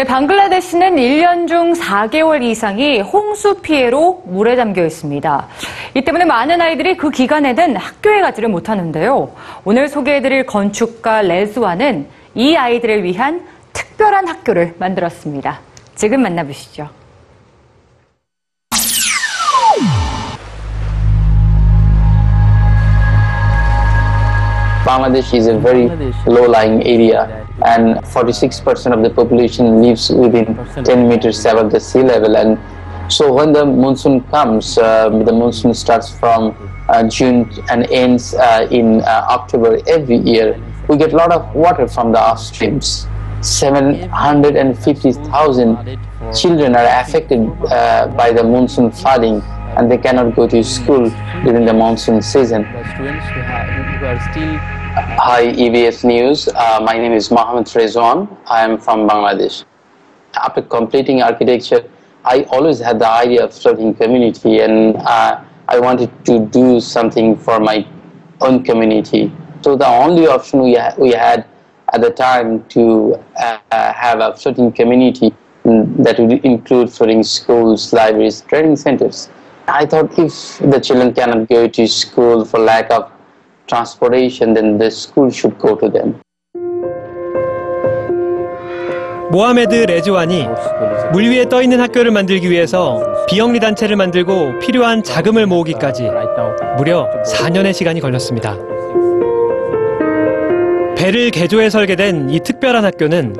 네, 방글라데시는 1년 중 4개월 이상이 홍수 피해로 물에 잠겨 있습니다. 이 때문에 많은 아이들이 그 기간에는 학교에 가지를 못하는데요. 오늘 소개해드릴 건축가 레즈와는 이 아이들을 위한 특별한 학교를 만들었습니다. 지금 만나보시죠. Bangladesh is a very low-lying area and 46% of the population lives within 10 meters above the sea level and so when the monsoon comes, uh, the monsoon starts from uh, June and ends uh, in uh, October every year, we get a lot of water from the off streams. 750,000 children are affected uh, by the monsoon flooding and they cannot go to school during the monsoon season. Hi, EBS News. Uh, my name is Mohammed Rezwan. I am from Bangladesh. After completing architecture, I always had the idea of floating community and uh, I wanted to do something for my own community. So the only option we, ha- we had at the time to uh, have a floating community mm, that would include floating schools, libraries, training centers. I thought if the children cannot go to school for lack of transportation, then the school should go to them. 모하메드 레즈완이 물 위에 떠 있는 학교를 만들기 위해서 비영리 단체를 만들고 필요한 자금을 모으기까지 무려 4년의 시간이 걸렸습니다. 배를 개조해 설계된 이 특별한 학교는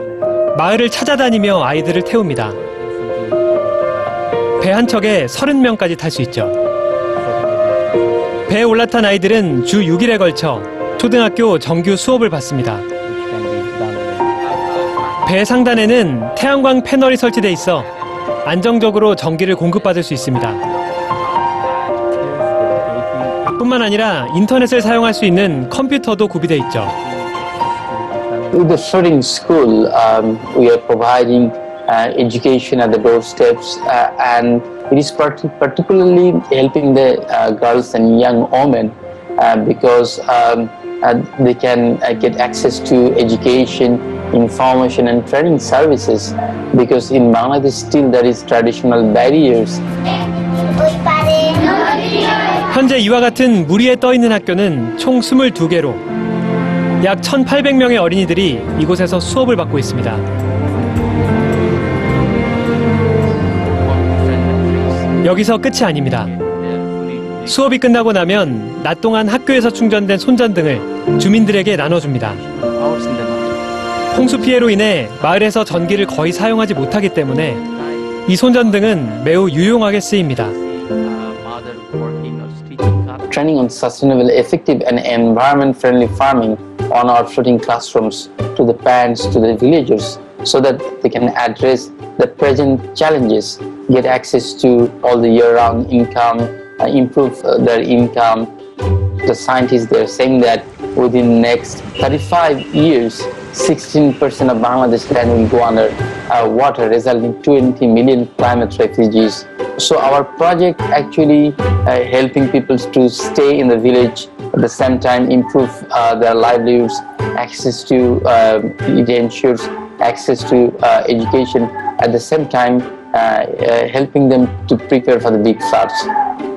마을을 찾아다니며 아이들을 태웁니다. 배 한 척에 30명까지 탈 수 있죠. 배에 올라탄 아이들은 주 6일에 걸쳐 초등학교 정규 수업을 받습니다. 배 상단에는 태양광 패널이 설치돼 있어 안정적으로 전기를 공급받을 수 있습니다. 뿐만 아니라 인터넷을 사용할 수 있는 컴퓨터도 구비돼 있죠. With the floating school, um, we are providing education at the doorsteps, uh, and it is part- particularly helping the uh, girls and young women uh, because um, uh, they can uh, get access to education, information, and training services. Because in Bangladesh, still there is traditional barriers 현재 이와 같은 물 위에 떠 있는 학교는 총 22개로 약 1,800명의 어린이들이 이곳에서 수업을 받고 있습니다. 여기서 끝이 아닙니다. 수업이 끝나고 나면 낮 동안 학교에서 충전된 손전등을 주민들에게 나눠줍니다. 홍수 피해로 인해 마을에서 전기를 거의 사용하지 못하기 때문에 이 손전등은 매우 유용하게 쓰입니다. Uh, training on sustainable, effective, and environment-friendly farming on our floating classrooms to the parents, to the villagers, so that they can address the present challenges, get access to all the year-round income, uh, improve uh, their income. The scientists they're saying that within the next 35 years, 16% of Bangladesh land will go under uh, water, resulting 20 million climate refugees. So our project actually uh, helping people to stay in the village at the same time improve uh, their livelihoods, access to uh, it ensures access to education at the same time Uh, uh, helping them to prepare for the big floods.